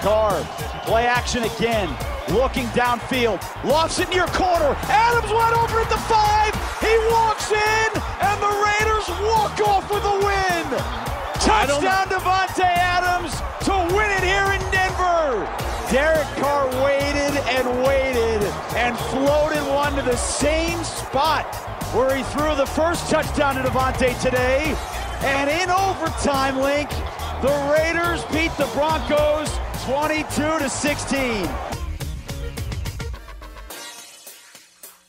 Carr. Play action again. Looking downfield. Lofts it near corner. Adams wide open at the five. He walks in, and the Raiders walk off with a win. Touchdown Davante Adams to win it here in Denver. Derek Carr waited and waited and floated one to the same spot where he threw the first touchdown to Davante today. And in overtime, Link, the Raiders beat the Broncos 22 to 16.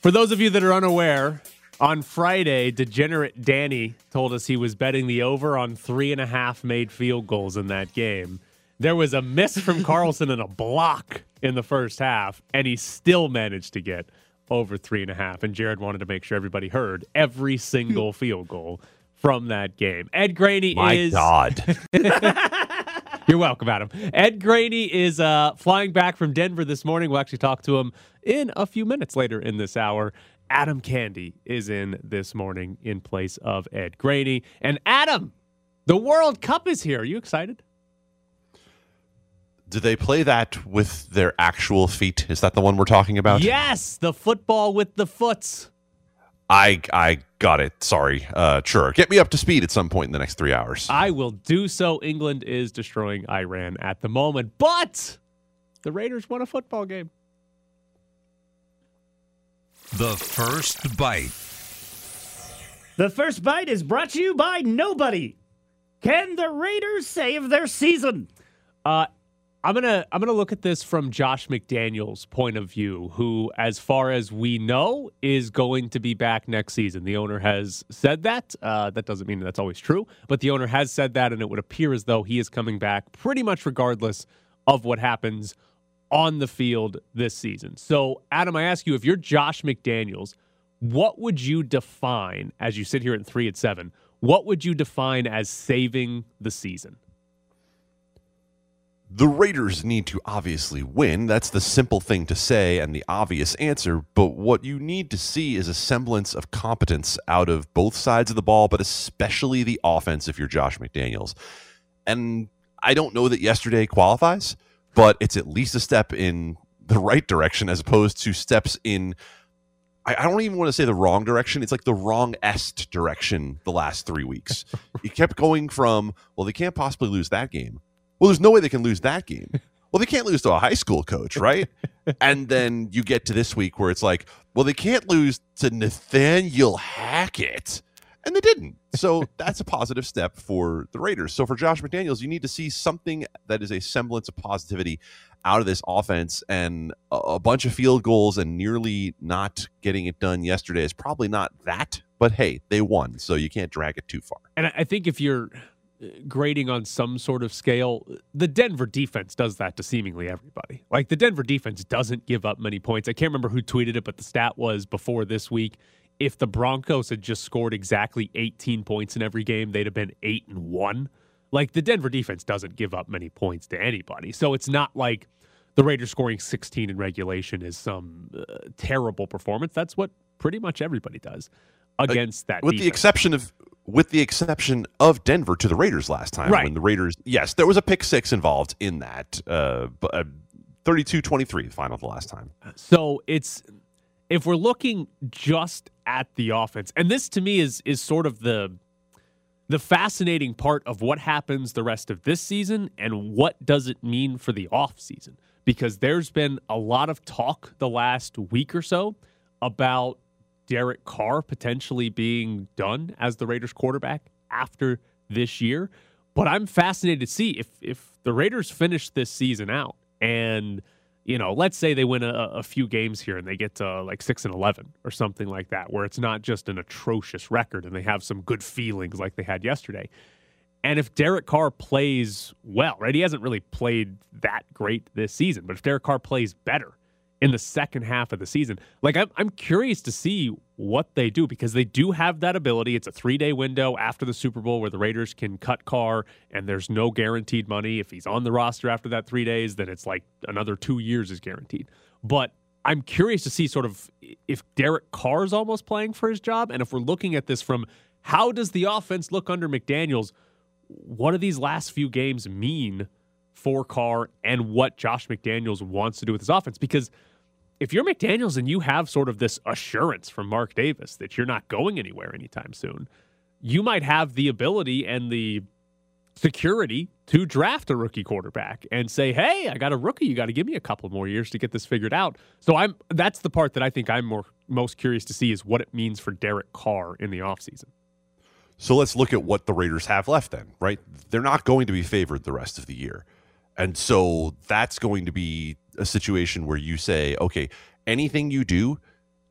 For those of you that are unaware, on Friday, Degenerate Danny told us he was betting the over on three and a half made field goals in that game. There was a miss from Carlson and a block in the first half, and he still managed to get over three and a half. And Jared wanted to make sure everybody heard every single field goal from that game. Ed Graney My is. God. You're welcome, Adam. Ed Graney is uh, flying back from Denver this morning. We'll actually talk to him in a few minutes later in this hour. Adam Candy is in this morning in place of Ed Graney. And Adam, the World Cup is here. Are you excited? Do they play that with their actual feet? Is that the one we're talking about? Yes, the football with the foots. I I got it. Sorry. Uh, sure. Get me up to speed at some point in the next three hours. I will do so. England is destroying Iran at the moment, but the Raiders won a football game. The first bite. The first bite is brought to you by nobody. Can the Raiders save their season? Uh, I'm gonna I'm gonna look at this from Josh McDaniel's point of view, who, as far as we know, is going to be back next season. The owner has said that. Uh, that doesn't mean that's always true, but the owner has said that, and it would appear as though he is coming back pretty much regardless of what happens on the field this season. So, Adam, I ask you, if you're Josh McDaniels, what would you define as you sit here at three at seven? What would you define as saving the season? The Raiders need to obviously win. That's the simple thing to say and the obvious answer. But what you need to see is a semblance of competence out of both sides of the ball, but especially the offense if you're Josh McDaniels. And I don't know that yesterday qualifies, but it's at least a step in the right direction as opposed to steps in. I I don't even want to say the wrong direction. It's like the wrong est direction the last three weeks. you kept going from, well, they can't possibly lose that game well, there's no way they can lose that game. Well, they can't lose to a high school coach, right? and then you get to this week where it's like, well, they can't lose to Nathaniel Hackett. And they didn't. So that's a positive step for the Raiders. So for Josh McDaniels, you need to see something that is a semblance of positivity out of this offense. And a, bunch of field goals and nearly not getting it done yesterday is probably not that. But hey, they won. So you can't drag it too far. And I think if you're grading on some sort of scale, the Denver defense does that to seemingly everybody. Like the Denver defense doesn't give up many points. I can't remember who tweeted it, but the stat was before this week. If the Broncos had just scored exactly 18 points in every game, they'd have been 8 and 1. Like the Denver defense doesn't give up many points to anybody. So it's not like the Raiders scoring 16 in regulation is some uh, terrible performance. That's what pretty much everybody does against that with the exception of with the exception of Denver to the Raiders last time Right. when the Raiders yes there was a pick six involved in that uh, but, uh 32-23 the final the last time So it's if we're looking just at the offense, and this to me is is sort of the the fascinating part of what happens the rest of this season and what does it mean for the off season because there's been a lot of talk the last week or so about Derek Carr potentially being done as the Raiders quarterback after this year. But I'm fascinated to see if if the Raiders finish this season out and you know, let's say they win a, a few games here and they get to like six and eleven or something like that, where it's not just an atrocious record and they have some good feelings like they had yesterday. And if Derek Carr plays well, right? He hasn't really played that great this season, but if Derek Carr plays better in the second half of the season, like I'm, I'm curious to see what they do because they do have that ability. It's a three day window after the Super Bowl where the Raiders can cut Carr and there's no guaranteed money. If he's on the roster after that three days, then it's like another two years is guaranteed. But I'm curious to see sort of if Derek Carr is almost playing for his job. And if we're looking at this from how does the offense look under McDaniels, what do these last few games mean for Carr and what Josh McDaniels wants to do with his offense. Because if you're McDaniels and you have sort of this assurance from Mark Davis that you're not going anywhere anytime soon, you might have the ability and the security to draft a rookie quarterback and say, "Hey, I got a rookie. You got to give me a couple more years to get this figured out." So I'm that's the part that I think I'm more most curious to see is what it means for Derek Carr in the offseason. So let's look at what the Raiders have left then, right? They're not going to be favored the rest of the year. And so that's going to be a situation where you say, okay, anything you do,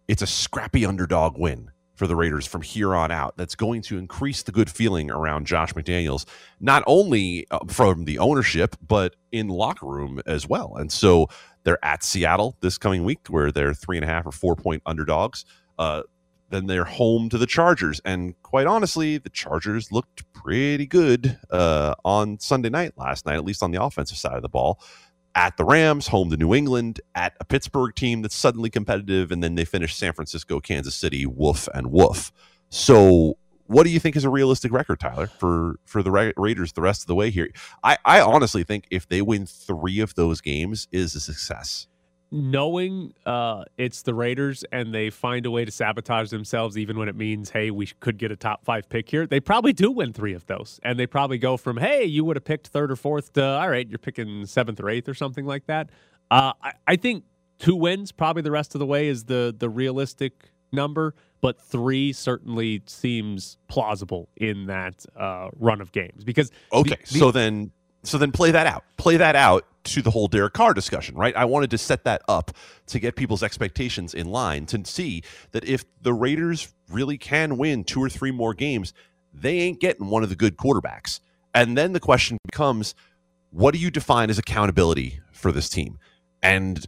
it's a scrappy underdog win for the Raiders from here on out. That's going to increase the good feeling around Josh McDaniels, not only uh, from the ownership, but in locker room as well. And so they're at Seattle this coming week, where they're three and a half or four point underdogs. Uh, then they're home to the Chargers. And quite honestly, the Chargers looked pretty good uh, on Sunday night last night, at least on the offensive side of the ball. At the Rams, home to New England, at a Pittsburgh team that's suddenly competitive, and then they finish San Francisco, Kansas City, woof and woof. So, what do you think is a realistic record, Tyler, for for the Ra- Raiders the rest of the way here? I, I honestly think if they win three of those games, is a success knowing uh, it's the Raiders and they find a way to sabotage themselves, even when it means, hey, we could get a top five pick here, they probably do win three of those. And they probably go from, hey, you would have picked third or fourth to, all right, you're picking seventh or eighth or something like that. Uh, I, I, think two wins probably the rest of the way is the the realistic number, but three certainly seems plausible in that uh, run of games because. Okay, the, the, so then so then play that out. Play that out to the whole Derek Carr discussion, right? I wanted to set that up to get people's expectations in line to see that if the Raiders really can win two or three more games, they ain't getting one of the good quarterbacks. And then the question becomes what do you define as accountability for this team? And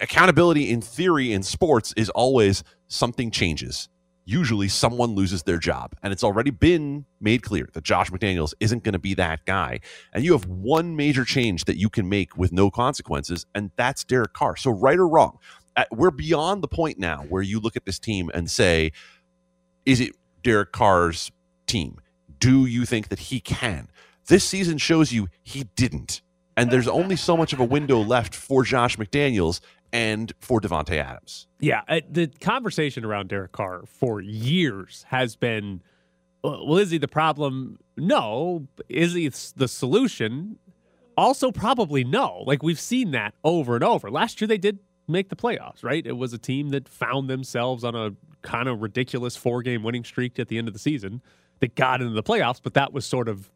accountability in theory in sports is always something changes usually someone loses their job. And it's already been made clear that Josh McDaniels isn't going to be that guy. And you have one major change that you can make with no consequences, and that's Derek Carr. So, right or wrong, we're beyond the point now where you look at this team and say, is it Derek Carr's team? Do you think that he can? This season shows you he didn't. And there's only so much of a window left for Josh McDaniels and for Davante Adams. Yeah, uh, the conversation around Derek Carr for years has been, well, is he the problem? No. Is he the solution? Also, probably no. Like we've seen that over and over. Last year they did make the playoffs, right? It was a team that found themselves on a kind of ridiculous four-game winning streak at the end of the season that got into the playoffs, but that was sort of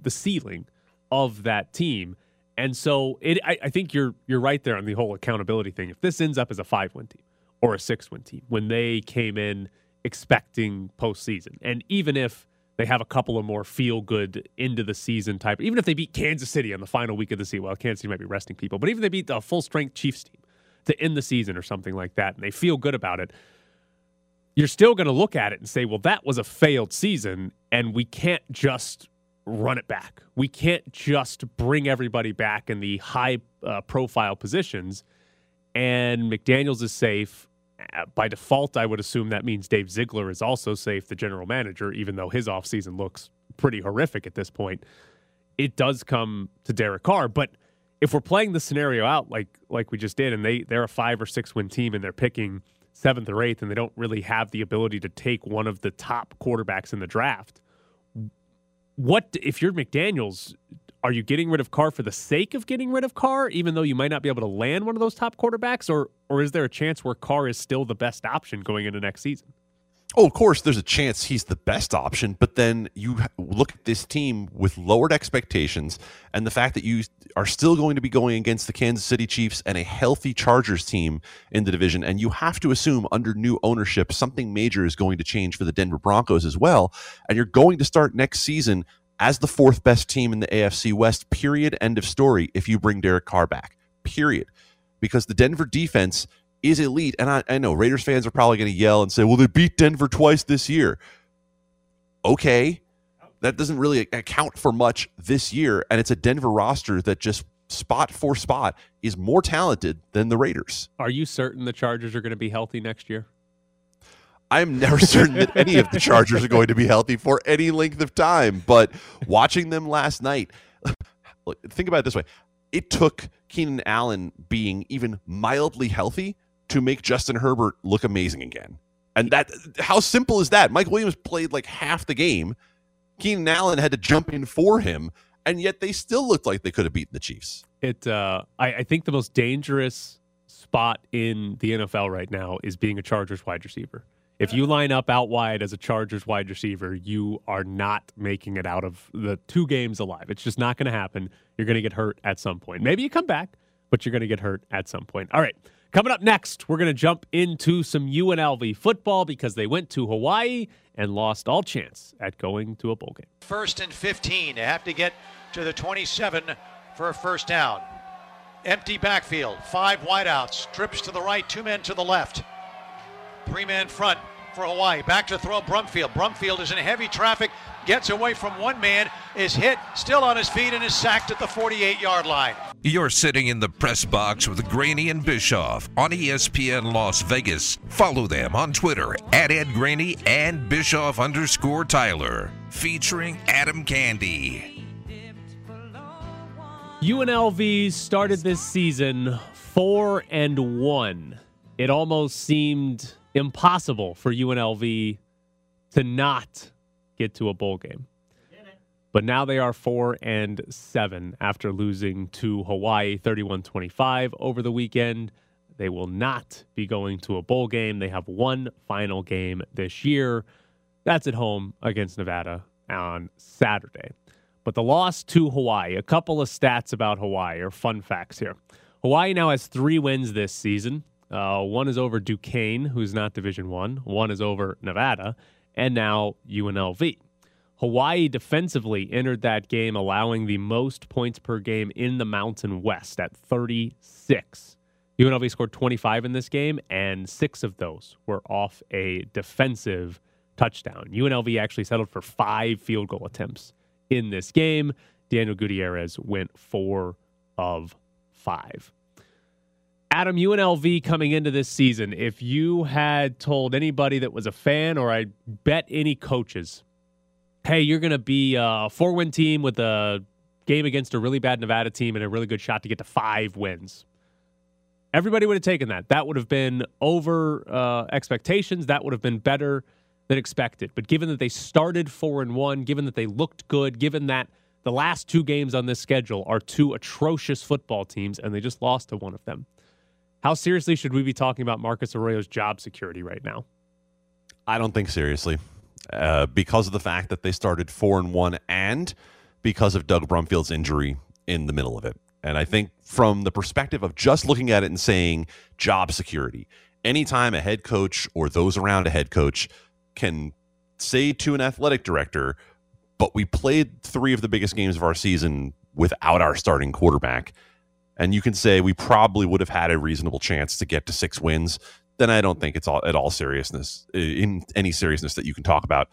the ceiling of that team. And so it, I, I, think you're you're right there on the whole accountability thing. If this ends up as a five win team or a six win team, when they came in expecting postseason, and even if they have a couple of more feel good into the season type, even if they beat Kansas City on the final week of the season, well, Kansas City might be resting people, but even if they beat the full strength Chiefs team to end the season or something like that, and they feel good about it, you're still going to look at it and say, well, that was a failed season, and we can't just run it back. We can't just bring everybody back in the high uh, profile positions. And McDaniels is safe. Uh, by default, I would assume that means Dave Ziegler is also safe, the general manager, even though his offseason looks pretty horrific at this point. It does come to Derek Carr. But if we're playing the scenario out like like we just did, and they, they're a five or six win team and they're picking seventh or eighth, and they don't really have the ability to take one of the top quarterbacks in the draft – what if you're McDaniels? Are you getting rid of Carr for the sake of getting rid of Carr, even though you might not be able to land one of those top quarterbacks, or or is there a chance where Carr is still the best option going into next season? Oh, of course, there's a chance he's the best option, but then you look at this team with lowered expectations and the fact that you are still going to be going against the Kansas City Chiefs and a healthy Chargers team in the division. And you have to assume under new ownership, something major is going to change for the Denver Broncos as well. And you're going to start next season as the fourth best team in the AFC West, period. End of story, if you bring Derek Carr back, period. Because the Denver defense is elite. And I, I know Raiders fans are probably going to yell and say, well, they beat Denver twice this year. Okay. That doesn't really account for much this year. And it's a Denver roster that just spot for spot is more talented than the Raiders. Are you certain the Chargers are going to be healthy next year? I'm never certain that any of the Chargers are going to be healthy for any length of time. But watching them last night, think about it this way it took Keenan Allen being even mildly healthy to make Justin Herbert look amazing again. And that how simple is that? Mike Williams played like half the game. Keenan Allen had to jump in for him, and yet they still looked like they could have beaten the Chiefs. It uh, I, I think the most dangerous spot in the NFL right now is being a Chargers wide receiver. If you line up out wide as a Chargers wide receiver, you are not making it out of the two games alive. It's just not going to happen. You're going to get hurt at some point. Maybe you come back, but you're going to get hurt at some point. All right. Coming up next, we're going to jump into some UNLV football because they went to Hawaii and lost all chance at going to a bowl game. First and 15. They have to get to the 27 for a first down. Empty backfield. Five wideouts. Trips to the right, two men to the left. Three man front for Hawaii. Back to throw Brumfield. Brumfield is in heavy traffic, gets away from one man, is hit, still on his feet, and is sacked at the 48 yard line. You're sitting in the press box with Graney and Bischoff on ESPN Las Vegas. Follow them on Twitter at Ed Graney and Bischoff underscore Tyler, featuring Adam Candy. UNLV started this season four and one. It almost seemed impossible for UNLV to not get to a bowl game. But now they are four and seven after losing to Hawaii 31 25 over the weekend. They will not be going to a bowl game. They have one final game this year. That's at home against Nevada on Saturday. But the loss to Hawaii, a couple of stats about Hawaii or fun facts here. Hawaii now has three wins this season. Uh, one is over Duquesne, who's not Division One. One is over Nevada, and now UNLV. Hawaii defensively entered that game, allowing the most points per game in the Mountain West at 36. UNLV scored 25 in this game, and six of those were off a defensive touchdown. UNLV actually settled for five field goal attempts in this game. Daniel Gutierrez went four of five. Adam, UNLV coming into this season, if you had told anybody that was a fan or I bet any coaches, hey, you're going to be a four win team with a game against a really bad Nevada team and a really good shot to get to five wins. Everybody would have taken that. That would have been over uh, expectations. That would have been better than expected. But given that they started four and one, given that they looked good, given that the last two games on this schedule are two atrocious football teams and they just lost to one of them, how seriously should we be talking about Marcus Arroyo's job security right now? I don't think seriously, uh, because of the fact that they started four and one, and because of Doug Brumfield's injury in the middle of it. And I think from the perspective of just looking at it and saying job security, anytime a head coach or those around a head coach can say to an athletic director, but we played three of the biggest games of our season without our starting quarterback, and you can say we probably would have had a reasonable chance to get to six wins, then I don't think it's all at all seriousness in any seriousness that you can talk about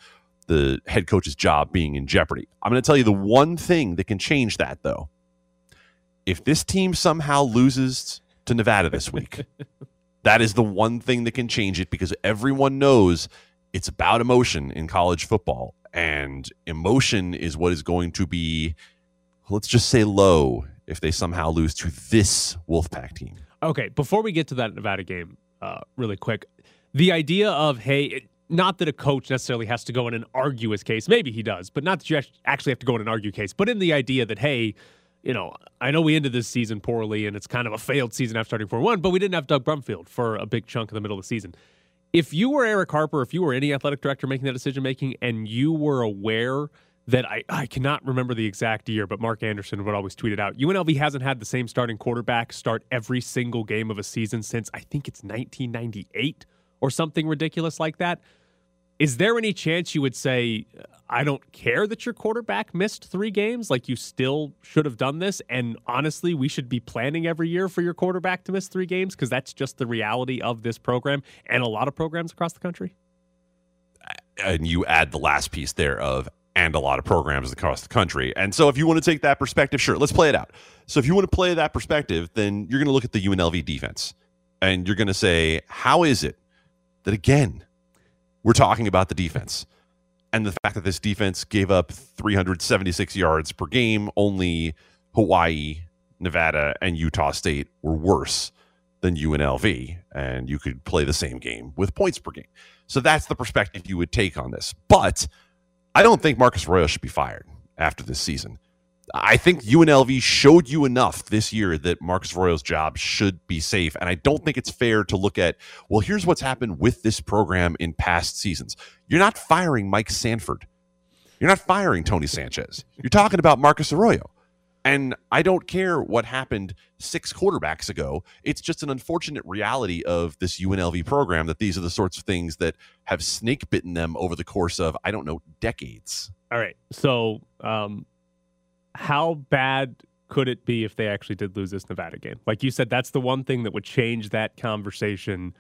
the head coach's job being in jeopardy. I'm going to tell you the one thing that can change that though. If this team somehow loses to Nevada this week, that is the one thing that can change it because everyone knows it's about emotion in college football and emotion is what is going to be let's just say low if they somehow lose to this Wolfpack team. Okay, before we get to that Nevada game, uh, really quick, the idea of hey, it, not that a coach necessarily has to go in and argue his case. Maybe he does, but not that you actually have to go in and argue case. But in the idea that hey, you know, I know we ended this season poorly and it's kind of a failed season after starting 4 1, but we didn't have Doug Brumfield for a big chunk of the middle of the season. If you were Erick Harper, if you were any athletic director making that decision making, and you were aware that I, I cannot remember the exact year, but Mark Anderson would always tweet it out. UNLV hasn't had the same starting quarterback start every single game of a season since I think it's 1998 or something ridiculous like that. Is there any chance you would say, I don't care that your quarterback missed three games? Like you still should have done this? And honestly, we should be planning every year for your quarterback to miss three games because that's just the reality of this program and a lot of programs across the country. And you add the last piece there of and a lot of programs across the country. And so if you want to take that perspective, sure, let's play it out. So if you want to play that perspective, then you're going to look at the UNLV defense and you're going to say, how is it that again, we're talking about the defense and the fact that this defense gave up 376 yards per game, only Hawaii Nevada and Utah State were worse than UNLV, and you could play the same game with points per game. So that's the perspective you would take on this. But I don't think Marcus Arroyo should be fired after this season. I think UNLV showed you enough this year that Marcus Arroyo's job should be safe. And I don't think it's fair to look at, well, here's what's happened with this program in past seasons. You're not firing Mike Sanford. You're not firing Tony Sanchez. You're talking about Marcus Arroyo. And I don't care what happened six quarterbacks ago. It's just an unfortunate reality of this UNLV program that these are the sorts of things that have snake bitten them over the course of, I don't know, decades. All right. So, um, how bad could it be if they actually did lose this Nevada game? Like you said, that's the one thing that would change that conversation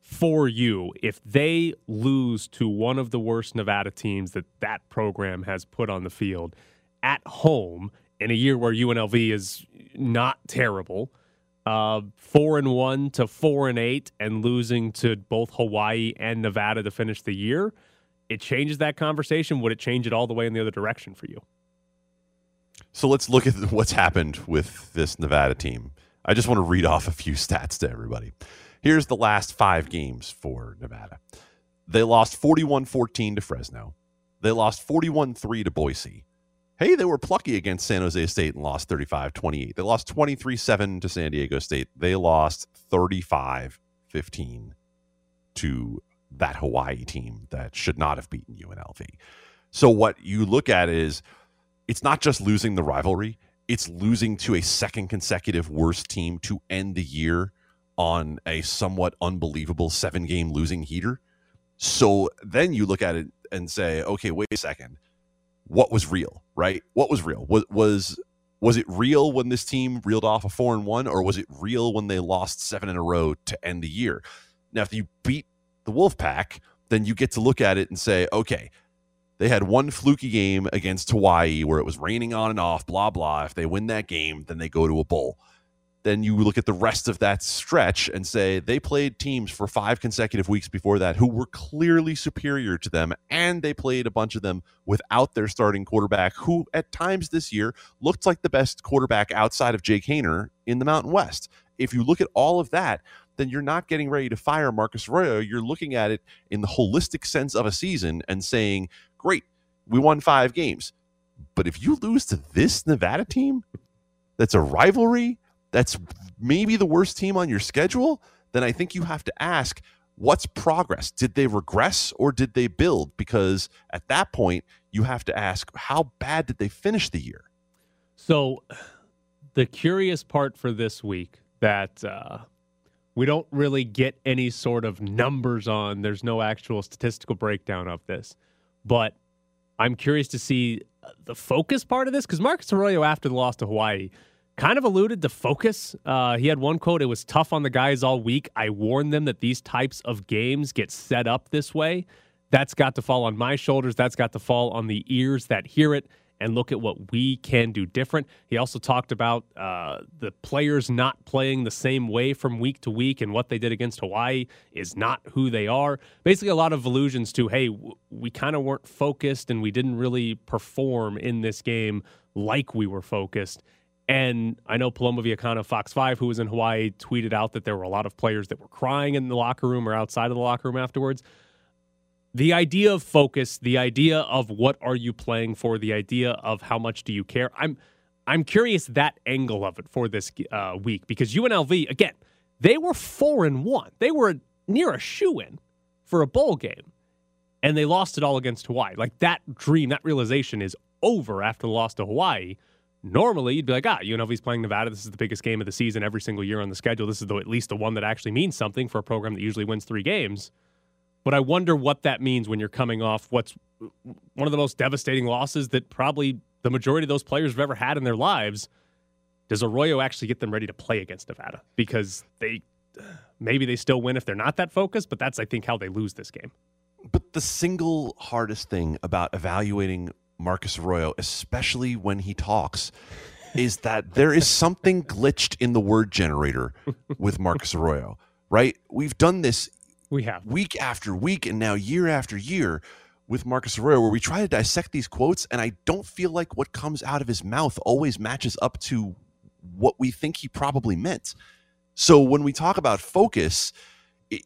for you if they lose to one of the worst Nevada teams that that program has put on the field at home in a year where UNLV is not terrible. Uh, four and one to four and eight, and losing to both Hawaii and Nevada to finish the year. It changes that conversation. Would it change it all the way in the other direction for you? So let's look at what's happened with this Nevada team. I just want to read off a few stats to everybody. Here's the last five games for Nevada. They lost 41 14 to Fresno. They lost 41 3 to Boise. Hey, they were plucky against San Jose State and lost 35 28. They lost 23 7 to San Diego State. They lost 35 15 to that Hawaii team that should not have beaten UNLV. So, what you look at is it's not just losing the rivalry, it's losing to a second consecutive worst team to end the year on a somewhat unbelievable seven game losing heater. So then you look at it and say, okay, wait a second. What was real, right? What was real? Was was was it real when this team reeled off a four and one, or was it real when they lost seven in a row to end the year? Now, if you beat the Wolfpack, then you get to look at it and say, okay, they had one fluky game against Hawaii where it was raining on and off, blah, blah. If they win that game, then they go to a bowl then you look at the rest of that stretch and say they played teams for five consecutive weeks before that who were clearly superior to them, and they played a bunch of them without their starting quarterback, who at times this year looked like the best quarterback outside of Jake Haener in the Mountain West. If you look at all of that, then you're not getting ready to fire Marcus Arroyo. You're looking at it in the holistic sense of a season and saying, great, we won five games. But if you lose to this Nevada team, that's a rivalry that's maybe the worst team on your schedule, then I think you have to ask what's progress? Did they regress or did they build? Because at that point, you have to ask how bad did they finish the year? So, the curious part for this week that uh, we don't really get any sort of numbers on, there's no actual statistical breakdown of this, but I'm curious to see the focus part of this because Marcus Arroyo, after the loss to Hawaii, kind of alluded to focus. Uh, he had one quote It was tough on the guys all week. I warned them that these types of games get set up this way. That's got to fall on my shoulders. That's got to fall on the ears that hear it and look at what we can do different. He also talked about uh, the players not playing the same way from week to week, and what they did against Hawaii is not who they are. Basically, a lot of allusions to, hey, we kind of weren't focused and we didn't really perform in this game like we were focused. And I know Paloma Villicana, Fox 5, who was in Hawaii, tweeted out that there were a lot of players that were crying in the locker room or outside of the locker room afterwards. The idea of focus, the idea of what are you playing for, the idea of how much do you care. I'm I'm curious that angle of it for this uh, week because UNLV again, they were four and one. They were near a shoe in for a bowl game, and they lost it all against Hawaii. Like that dream, that realization is over after the loss to Hawaii. Normally, you'd be like, ah, UNLV's playing Nevada. This is the biggest game of the season every single year on the schedule. This is the, at least the one that actually means something for a program that usually wins three games. But I wonder what that means when you're coming off what's one of the most devastating losses that probably the majority of those players have ever had in their lives. Does Arroyo actually get them ready to play against Nevada? Because they maybe they still win if they're not that focused, but that's I think how they lose this game. But the single hardest thing about evaluating Marcus Arroyo, especially when he talks, is that there is something glitched in the word generator with Marcus Arroyo, right? We've done this we have week after week and now year after year with Marcus Arroyo where we try to dissect these quotes and I don't feel like what comes out of his mouth always matches up to what we think he probably meant. So when we talk about focus, it,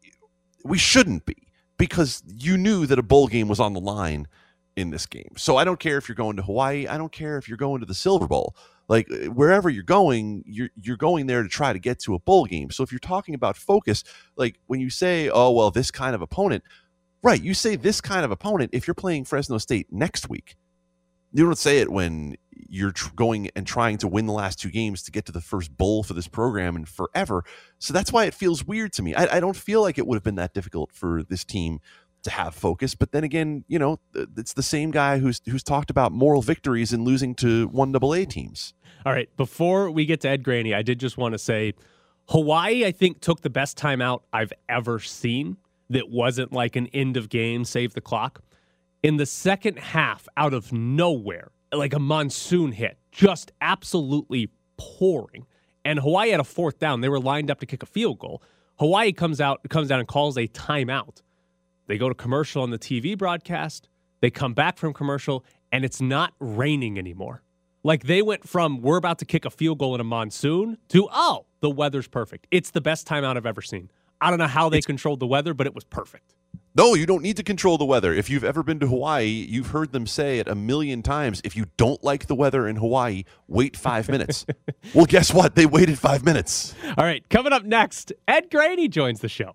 we shouldn't be because you knew that a bowl game was on the line in this game. So I don't care if you're going to Hawaii, I don't care if you're going to the Silver Bowl. Like uh, wherever you're going, you're you're going there to try to get to a bowl game. So if you're talking about focus, like when you say, "Oh, well, this kind of opponent," right, you say this kind of opponent if you're playing Fresno State next week. You don't say it when you're tr- going and trying to win the last two games to get to the first bowl for this program and forever. So that's why it feels weird to me. I, I don't feel like it would have been that difficult for this team to have focus. But then again, you know, it's the same guy who's who's talked about moral victories and losing to one double A teams. All right, before we get to Ed Graney, I did just want to say Hawaii, I think, took the best timeout I've ever seen that wasn't like an end of game, save the clock. In the second half, out of nowhere, like a monsoon hit, just absolutely pouring. And Hawaii had a fourth down. They were lined up to kick a field goal. Hawaii comes out, comes down and calls a timeout. They go to commercial on the TV broadcast. They come back from commercial, and it's not raining anymore. Like they went from we're about to kick a field goal in a monsoon to oh, the weather's perfect. It's the best timeout I've ever seen. I don't know how they it's, controlled the weather, but it was perfect. No, you don't need to control the weather. If you've ever been to Hawaii, you've heard them say it a million times. If you don't like the weather in Hawaii, wait five minutes. well, guess what? They waited five minutes. All right, coming up next, Ed Graney joins the show.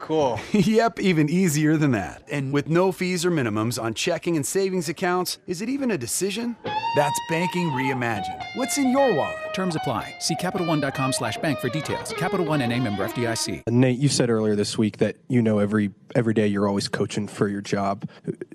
Cool. yep, even easier than that. And with no fees or minimums on checking and savings accounts, is it even a decision? That's banking reimagined. What's in your wallet? Terms apply. See CapitalOne.com slash bank for details. Capital One and a member FDIC. Nate, you said earlier this week that you know every every day you're always coaching for your job.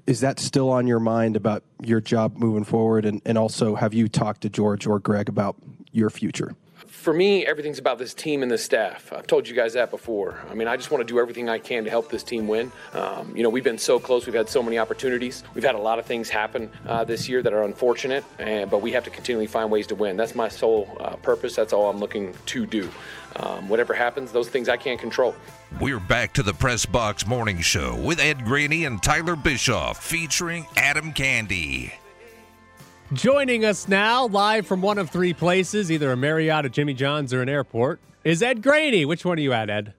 Is that still on your mind about your job moving forward? And, and also, have you talked to George or Greg about your future? For me, everything's about this team and the staff. I've told you guys that before. I mean, I just want to do everything I can to help this team win. Um, you know, we've been so close. We've had so many opportunities. We've had a lot of things happen uh, this year that are unfortunate, and, but we have to continually find ways to win. That's my sole uh, purpose. That's all I'm looking to do. Um, whatever happens, those things I can't control. We're back to the Press Box Morning Show with Ed Graney and Tyler Bischoff featuring Adam Candy. Joining us now, live from one of three places, either a Marriott, a Jimmy John's, or an airport, is Ed Graney. Which one are you at, Ed?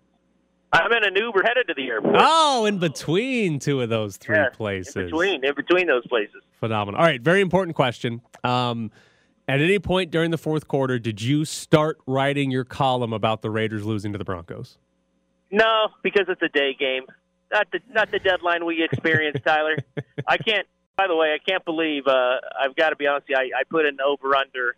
I'm in an Uber headed to the airport. Oh, in between two of those three yeah, places. In between, in between those places. Phenomenal. All right, very important question. Um, at any point during the fourth quarter, did you start writing your column about the Raiders losing to the Broncos? No, because it's a day game. Not the not the deadline we experienced, Tyler. I can't by the way, I can't believe uh, I've got to be honest. With you, I, I put an over under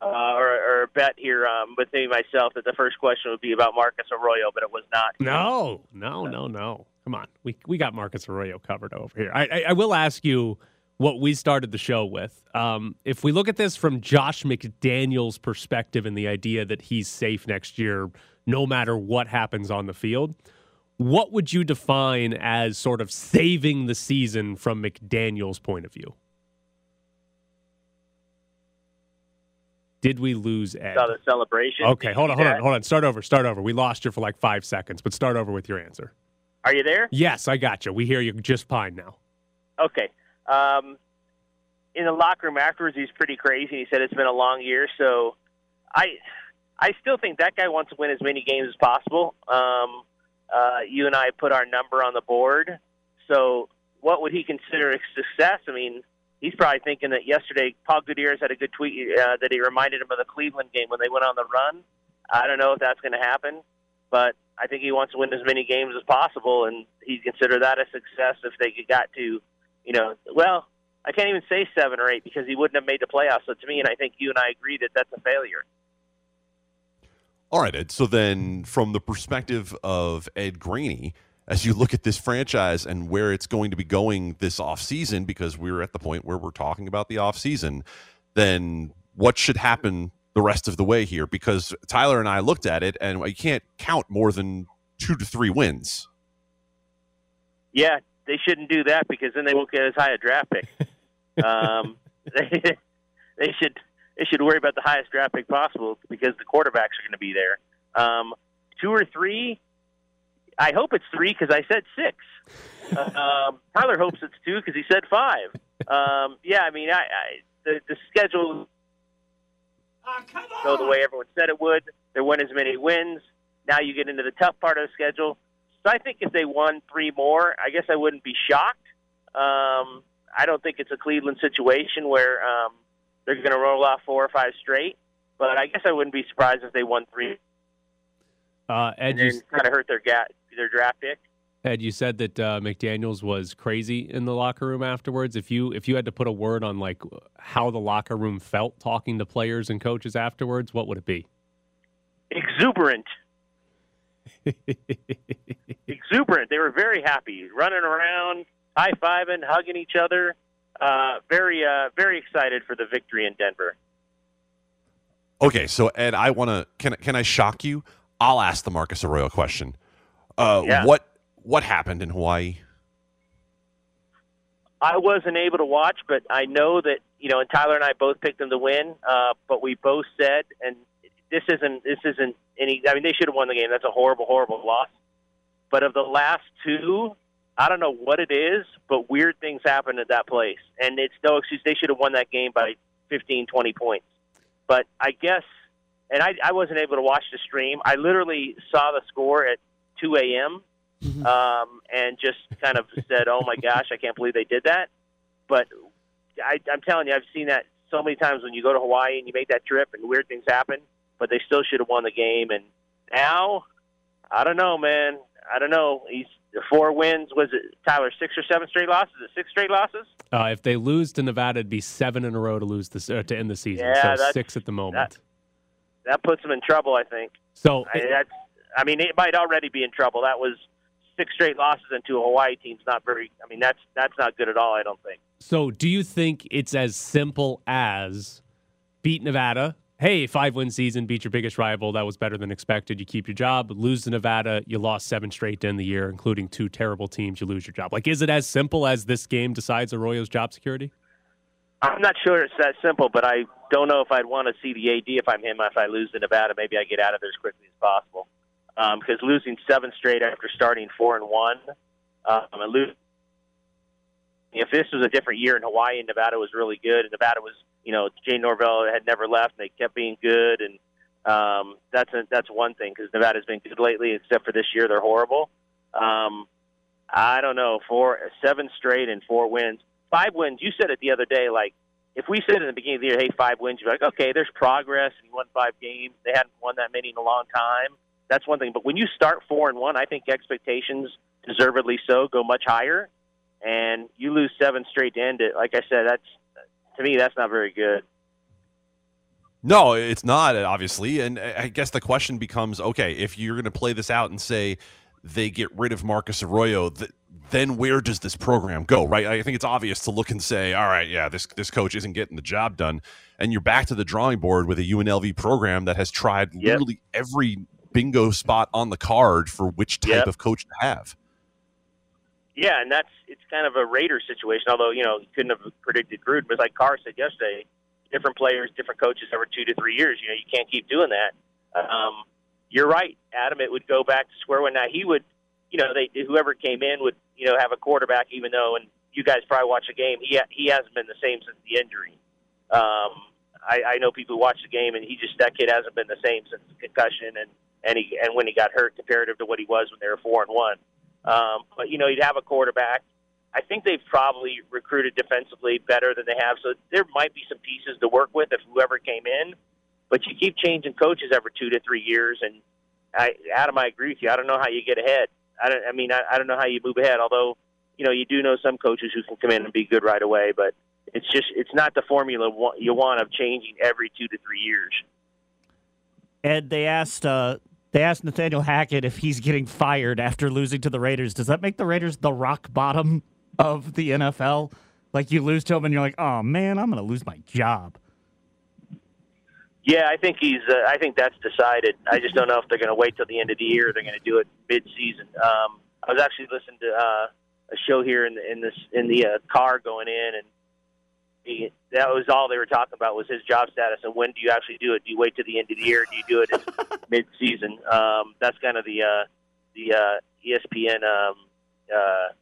uh, or, or a bet here um, with me myself that the first question would be about Marcus Arroyo, but it was not. No, no, no, no. Come on, we we got Marcus Arroyo covered over here. I, I, I will ask you what we started the show with. Um, if we look at this from Josh McDaniel's perspective and the idea that he's safe next year, no matter what happens on the field what would you define as sort of saving the season from McDaniel's point of view? Did we lose Ed? Saw the celebration. Okay, hold on, hold on, hold on. Start over, start over. We lost you for like five seconds, but start over with your answer. Are you there? Yes, I got you. We hear you just fine now. Okay. Um, in the locker room afterwards, he's pretty crazy. He said it's been a long year, so I, I still think that guy wants to win as many games as possible. Um, uh, you and I put our number on the board. So, what would he consider a success? I mean, he's probably thinking that yesterday Paul Gutierrez had a good tweet uh, that he reminded him of the Cleveland game when they went on the run. I don't know if that's going to happen, but I think he wants to win as many games as possible, and he'd consider that a success if they got to, you know, well, I can't even say seven or eight because he wouldn't have made the playoffs. So to me, and I think you and I agree that that's a failure. All right, Ed. So then, from the perspective of Ed Graney, as you look at this franchise and where it's going to be going this offseason, because we're at the point where we're talking about the offseason, then what should happen the rest of the way here? Because Tyler and I looked at it, and you can't count more than two to three wins. Yeah, they shouldn't do that because then they won't get as high a draft pick. um, they, they should they should worry about the highest draft pick possible because the quarterbacks are going to be there. Um, two or three, I hope it's three because I said six. um, Tyler hopes it's two because he said five. Um, yeah, I mean, I, I the, the schedule go the way everyone said it would. There weren't as many wins. Now you get into the tough part of the schedule. So I think if they won three more, I guess I wouldn't be shocked. Um, I don't think it's a Cleveland situation where um, they're going to roll off four or five straight. But I guess I wouldn't be surprised if they won three. Uh, Ed, and you kind of hurt their ga- their draft pick. Ed, you said that uh, McDaniel's was crazy in the locker room afterwards. If you if you had to put a word on like how the locker room felt talking to players and coaches afterwards, what would it be? Exuberant. Exuberant. They were very happy, running around, high fiving, hugging each other. Uh, very uh, very excited for the victory in Denver. Okay, so Ed, I want to can can I shock you? I'll ask the Marcus Arroyo question. Uh, Yeah. What what happened in Hawaii? I wasn't able to watch, but I know that you know, and Tyler and I both picked them to win. Uh, but we both said, and this isn't this isn't any. I mean, they should have won the game. That's a horrible, horrible loss. But of the last two, I don't know what it is, but weird things happen at that place, and it's no excuse. They should have won that game by 15, 20 points. But I guess, and I, I wasn't able to watch the stream. I literally saw the score at 2 a.m. Um, and just kind of said, "Oh my gosh, I can't believe they did that." But I, I'm telling you, I've seen that so many times when you go to Hawaii and you make that trip, and weird things happen. But they still should have won the game. And now, I don't know, man. I don't know. He's four wins. Was it Tyler six or seven straight losses? Is it six straight losses? Uh, if they lose to Nevada, it'd be seven in a row to lose this uh, to end the season. Yeah, so six at the moment. That puts them in trouble, I think. so I, that's, I mean, it might already be in trouble. That was six straight losses into a Hawaii team's not very. I mean, that's that's not good at all. I don't think. So, do you think it's as simple as beat Nevada? Hey, five win season, beat your biggest rival. That was better than expected. You keep your job. Lose to Nevada. You lost seven straight to end the year, including two terrible teams. You lose your job. Like, is it as simple as this game decides Arroyo's job security? I'm not sure it's that simple, but I don't know if I'd want to see the AD if I'm him. If I lose to Nevada, maybe I get out of there as quickly as possible. Um, because losing seven straight after starting four and one, um, and lose. If this was a different year in Hawaii and Nevada was really good, and Nevada was, you know, Jay Norvell had never left, and they kept being good, and um, that's a, that's one thing because Nevada's been good lately, except for this year they're horrible. Um, I don't know, four, seven straight and four wins, five wins. You said it the other day, like if we said in the beginning of the year, hey, five wins, you're like, okay, there's progress, you won five games. They hadn't won that many in a long time. That's one thing. But when you start four and one, I think expectations, deservedly so, go much higher. And you lose seven straight to end it. Like I said, that's to me, that's not very good. No, it's not obviously, and I guess the question becomes: Okay, if you're going to play this out and say they get rid of Marcus Arroyo, th- then where does this program go? Right? I think it's obvious to look and say, all right, yeah, this this coach isn't getting the job done, and you're back to the drawing board with a UNLV program that has tried literally every bingo spot on the card for which type Yep. of coach to have. Yeah, and that's it's kind of a Raider situation. Although you know you couldn't have predicted Gruden, but like Carr said yesterday, different players, different coaches every two to three years. You know you can't keep doing that. Um, you're right, Adam. It would go back to square one. Now he would, you know, they whoever came in would you know have a quarterback. Even though, and you guys probably watch the game, he he hasn't been the same since the injury. Um, I, I know people who watch the game, and he just that kid hasn't been the same since the concussion and and he and when he got hurt comparative to what he was when they were four and one. Um, but you know, you'd have a quarterback. I think they've probably recruited defensively better than they have, so there might be some pieces to work with if whoever came in. But you keep changing coaches every two to three years, and I, Adam, I agree with you. I don't know how you get ahead. I don't. I mean, I, I don't know how you move ahead. Although, you know, you do know some coaches who can come in and be good right away. But it's just it's not the formula you want of changing every two to three years. Ed, they asked uh, they asked Nathaniel Hackett if he's getting fired after losing to the Raiders. Does that make the Raiders the rock bottom of the NFL? Like you lose to them and you're like, oh man, I'm going to lose my job. Yeah, I think he's. Uh, I think that's decided. I just don't know if they're going to wait till the end of the year. or They're going to do it mid-season. Um, I was actually listening to uh, a show here in the in this in the uh, car going in, and he, that was all they were talking about was his job status and when do you actually do it? Do you wait to the end of the year? Or do you do it mid-season? Um, that's kind of the uh, the uh, ESPN um, uh,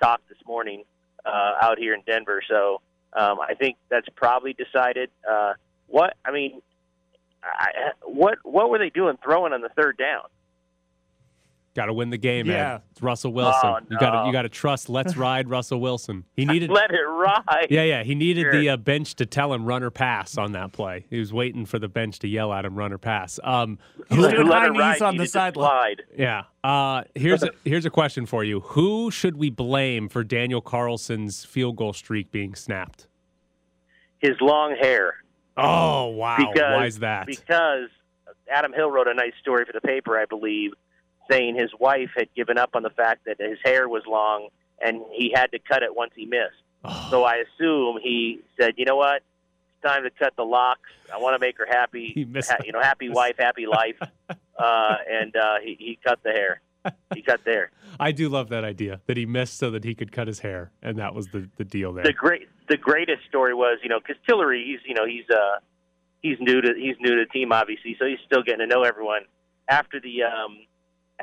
talk this morning uh, out here in Denver. So um, I think that's probably decided. Uh, what I mean, I, what what were they doing throwing on the third down? Got to win the game, Yeah. man. It's Russell Wilson. Oh, You got to you got to trust. Let's ride Russell Wilson. He needed. Let it ride. yeah, yeah. He needed Sure. the uh, bench to tell him run or pass on that play. He was waiting for the bench to yell at him run or pass. Um, He's Let, doing high it knees ride. on the needed to sideline. slide. yeah. Uh, here's a, here's a question for you. Who should we blame for Daniel Carlson's field goal streak being snapped? His long hair. Oh wow! because, Why is that? Because Adam Hill wrote a nice story for the paper, I believe, saying his wife had given up on the fact that his hair was long and he had to cut it once he missed. Oh. So I assume he said, "You know what? It's time to cut the locks. I want to make her happy. He Ha- you know, happy wife, happy life." uh, and uh, he, he cut the hair. He cut there. I do love that idea that he missed so that he could cut his hair, and that was the, the deal there. the great the greatest story was you know because Tillery he's you know he's uh he's new to he's new to the team obviously so he's still getting to know everyone after the um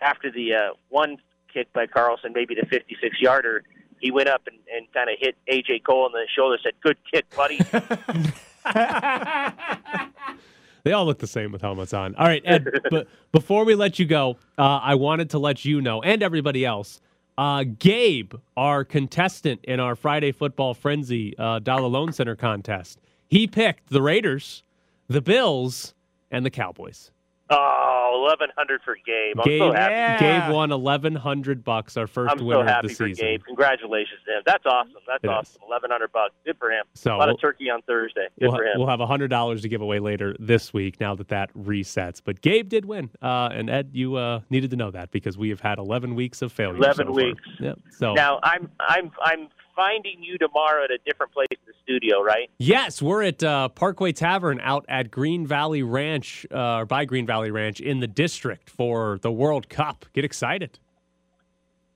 after the uh one kick by Carlson maybe the 56 yarder he went up and, and kind of hit AJ Cole on the shoulder said good kick buddy They all look the same with helmets on. All right, Ed, but before we let you go, uh, I wanted to let you know and everybody else. Uh, Gabe, our contestant in our Friday Football Frenzy uh, Dollar Loan Center contest, he picked the Raiders, the Bills, and the Cowboys. oh 1100 for Gabe I'm Gabe, so happy Yeah. Gabe won eleven hundred bucks, our 1st I'm winner so happy of the for season. Gabe congratulations to him that's awesome that's It is. awesome 1100 bucks good for him So a lot we'll- of turkey on Thursday good We'll, for him we'll have hundred dollars to give away later this week. Now that that resets, but Gabe did win, uh, and Ed, you uh, needed to know that because we have had eleven weeks of failure. 11 so weeks. Yep. So Now I'm I'm I'm finding you tomorrow at a different place in the studio, right? yes, we're at uh, Parkway Tavern out at Green Valley Ranch, uh, or by Green Valley Ranch in the district for the World Cup. Get excited!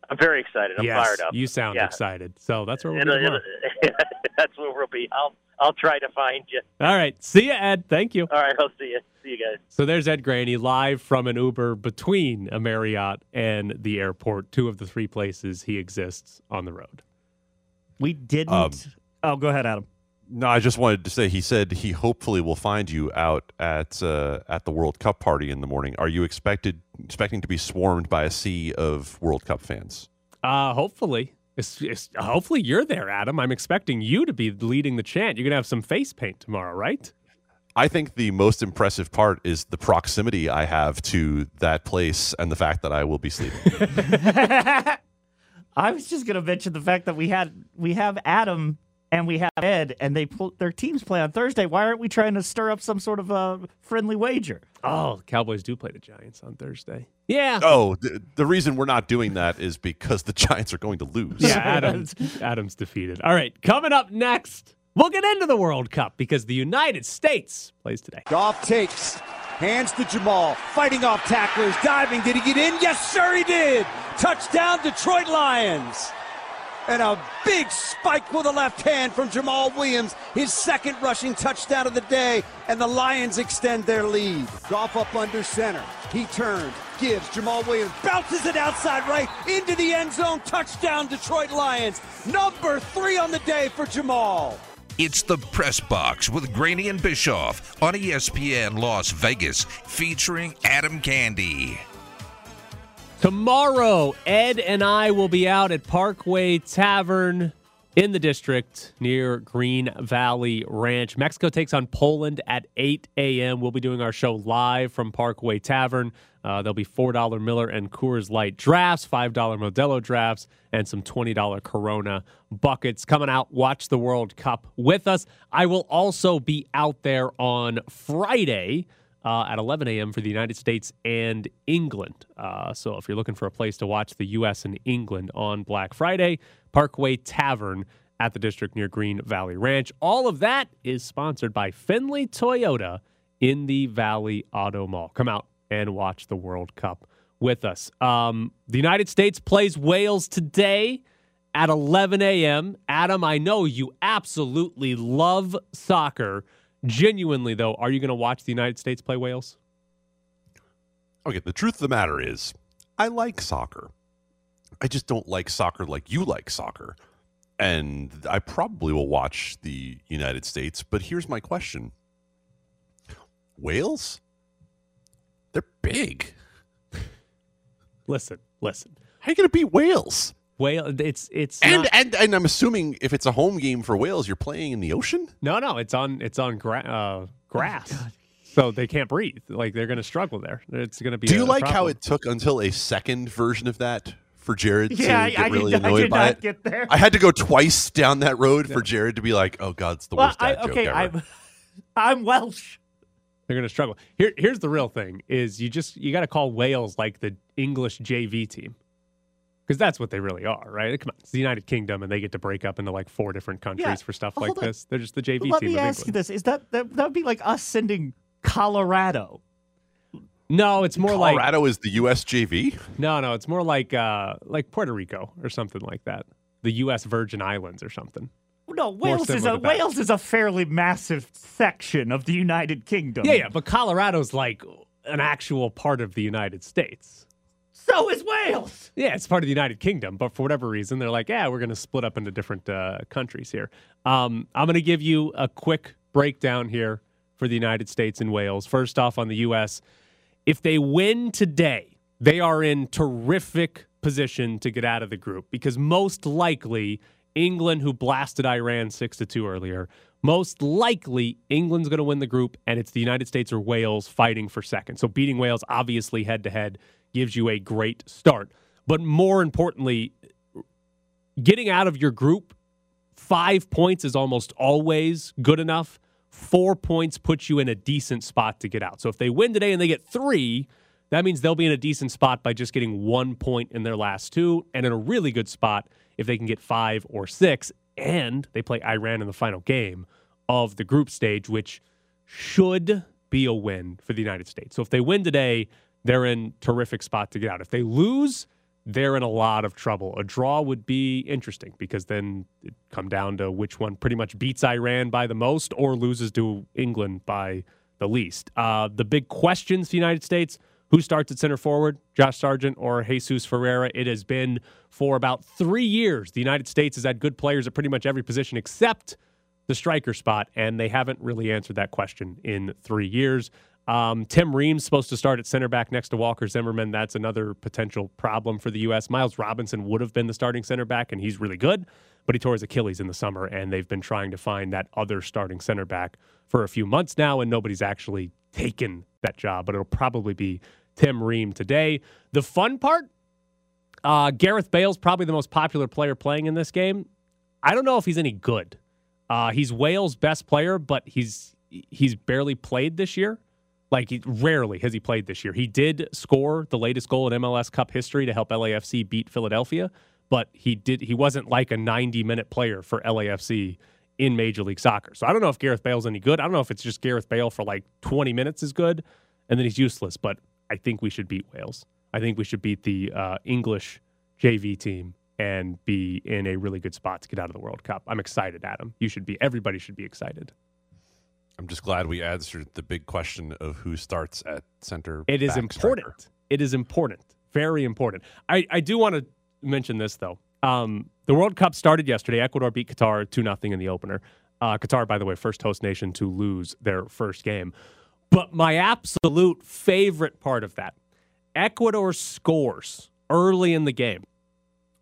I'm very excited. I'm yes, fired up. you sound Yeah. excited. So that's where we'll It'll- be it'll- that's where we'll be. I'll I'll try to find you. All right, see you, Ed. Thank you. All right, I'll see you. See you guys. So there's Ed Graney live from an Uber between a Marriott and the airport, two of the three places he exists on the road. We didn't. Um, oh, go ahead, Adam. No, I just wanted to say he said he hopefully will find you out at uh, at the World Cup party in the morning. Are you expected expecting to be swarmed by a sea of World Cup fans? Uh, hopefully. It's, it's, hopefully you're there, Adam. I'm expecting you to be leading the chant. You're gonna have some face paint tomorrow, right? I think the most impressive part is the proximity I have to that place and the fact that I will be sleeping. I was just going to mention the fact that we had we have Adam and we have Ed, and they pl- their teams play on Thursday. Why aren't we trying to stir up some sort of a friendly wager? Oh, Cowboys do play the Giants on Thursday. Yeah. oh, the, the reason we're not doing that is because the Giants are going to lose. Yeah, Adams, Adams defeated. All right, coming up next, we'll get into the World Cup because the United States plays today. Goff takes, hands to Jamaal, fighting off tacklers, diving. Did he get in? Yes, sir, he did. Touchdown, Detroit Lions. And a big spike with a left hand from Jamaal Williams, his second rushing touchdown of the day, and the Lions extend their lead. Goff up under center. He turns, gives Jamaal Williams, bounces it outside right into the end zone. Touchdown, Detroit Lions. Number three on the day for Jamaal. It's the Press Box with Graney and Bischoff on ESPN Las Vegas, featuring Adam Candy. Tomorrow, Ed and I will be out at Parkway Tavern in the district near Green Valley Ranch. Mexico takes on Poland at 8 a.m. We'll be doing our show live from Parkway Tavern. Uh, there'll be $4 Miller and Coors Light drafts, $5 Modelo drafts, and some $20 Corona buckets. Coming out, watch the World Cup with us. I will also be out there on Friday uh, at 11 a.m. for the United States and England. Uh, so if you're looking for a place to watch the U.S. and England on Black Friday, Parkway Tavern at the district near Green Valley Ranch. All of that is sponsored by Findlay Toyota in the Valley Auto Mall. Come out and watch the World Cup with us. Um, the United States plays Wales today at 11 a.m. Adam, I know you absolutely love soccer. Genuinely, though, are you going to watch the United States play Wales? Okay, the truth of the matter is, I like soccer. I just don't like soccer like you like soccer. And I probably will watch the United States, but here's my question Wales? They're big. Listen, listen. How are you going to beat Wales? Wales, it's it's And, not- and and I'm assuming if it's a home game for Wales, you're playing in the ocean. no, no, it's on it's on gra- uh, grass, Oh, so they can't breathe. Like they're going to struggle there. It's going to be. Do you a like how it took until a second version of that for Jared Yeah, I- to get I really did- I annoyed did by not it? get there. I had to go twice down that road for Jared to be like, "Oh God, it's the Well, worst I, dad joke okay, ever." I'm, I'm Welsh. They're going to struggle. Here, here's the real thing: is you just you got to call Wales like the English JV team, because that's what they really are, right? Come on, it's the United Kingdom, and they get to break up into like four different countries Yeah, for stuff hold like on. this. They're just the JV Let team me of ask you this: Is that that that would be like us sending Colorado? No, it's more like Colorado is the U.S. JV. no, no, it's more like uh like Puerto Rico or something like that. The U.S. Virgin Islands or something. No, Wales is a. Wales is a fairly massive section of the United Kingdom. Yeah, yeah, but Colorado's like an actual part of the United States. So is Wales. Yeah, it's part of the United Kingdom, but for whatever reason, they're like, yeah, we're going to split up into different uh, countries here. Um, I'm going to give you a quick breakdown here for the United States and Wales. First off, on the U.S., if they win today, they are in terrific position to get out of the group because most likely England, who blasted Iran six to two earlier, most likely England's going to win the group, and it's the United States or Wales fighting for second. So beating Wales, obviously head to head, gives you a great start. But more importantly, getting out of your group, five points is almost always good enough. Four points puts you in a decent spot to get out. So if they win today and they get three, that means they'll be in a decent spot by just getting one point in their last two, and in a really good spot if they can get five or six. And they play Iran in the final game of the group stage, which should be a win for the United States. So if they win today, they're in terrific spot to get out. If they lose, they're in a lot of trouble. A draw would be interesting because then it come down to which one pretty much beats Iran by the most or loses to England by the least. Uh, the big questions for the United States: Who starts at center forward, Josh Sargent or Jesus Ferreira? It has been for about three years. The United States has had good players at pretty much every position except the striker spot, and they haven't really answered that question in three years. Um, Tim Ream's supposed to start at center back next to Walker Zimmerman. That's another potential problem for the U.S. Miles Robinson would have been the starting center back, and he's really good, but he tore his Achilles in the summer, and they've been trying to find that other starting center back for a few months now, and nobody's actually taken that job, but it'll probably be Tim Ream today. The fun part uh, Gareth Bale's probably the most popular player playing in this game. I don't know if he's any good. Uh, he's Wales' best player, but he's he's barely played this year. Like he, rarely has he played this year. He did score the latest goal in MLS Cup history to help LAFC beat Philadelphia, but he did he wasn't like a 90 minute player for LAFC in Major League Soccer. So I don't know if Gareth Bale's any good. I don't know if it's just Gareth Bale for like 20 minutes is good, and then he's useless. But I think we should beat Wales. I think we should beat the uh, English JV team and be in a really good spot to get out of the World Cup. I'm excited, Adam. You should be. Everybody should be excited. I'm just glad we answered the big question of who starts at center. It is important. striker. It is important. Very important. I, I do want to mention this though. Um, the World Cup started yesterday. Ecuador beat Qatar 2 0 in the opener. Uh, Qatar, by the way, first host nation to lose their first game. But my absolute favorite part of that Ecuador scores early in the game,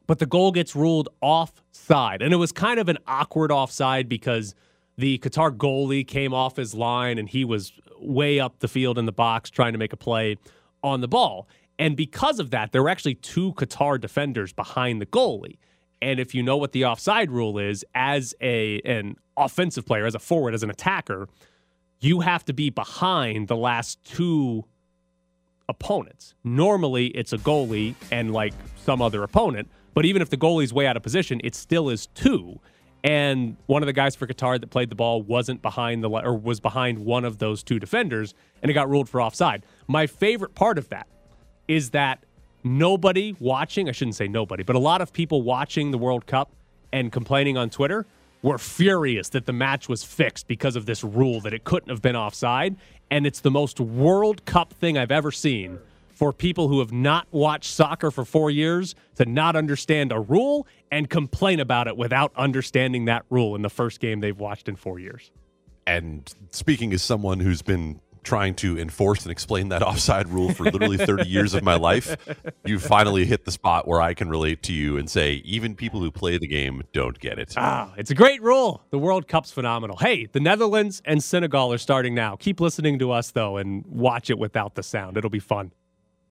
but the goal gets ruled offside. And it was kind of an awkward offside because the Qatar goalie came off his line and he was way up the field in the box trying to make a play on the ball. And because of that, there were actually two Qatar defenders behind the goalie. And if you know what the offside rule is, as a an offensive player, as a forward, as an attacker, you have to be behind the last two opponents. Normally, it's a goalie and like some other opponent, but even if the goalie's way out of position, it still is two. And one of the guys for Qatar that played the ball wasn't behind the or was behind one of those two defenders, and it got ruled for offside. My favorite part of that is that nobody watching, I shouldn't say nobody, but a lot of people watching the World Cup and complaining on Twitter were furious that the match was fixed because of this rule that it couldn't have been offside. And it's the most World Cup thing I've ever seen for people who have not watched soccer for four years to not understand a rule and complain about it without understanding that rule in the first game they've watched in four years. And speaking as someone who's been trying to enforce and explain that offside rule for literally 30 years of my life, you finally hit the spot where I can relate to you and say, even people who play the game don't get it. Ah, it's a great rule. The World Cup's phenomenal. Hey, the Netherlands and Senegal are starting now. Keep listening to us, though, and watch it without the sound. It'll be fun.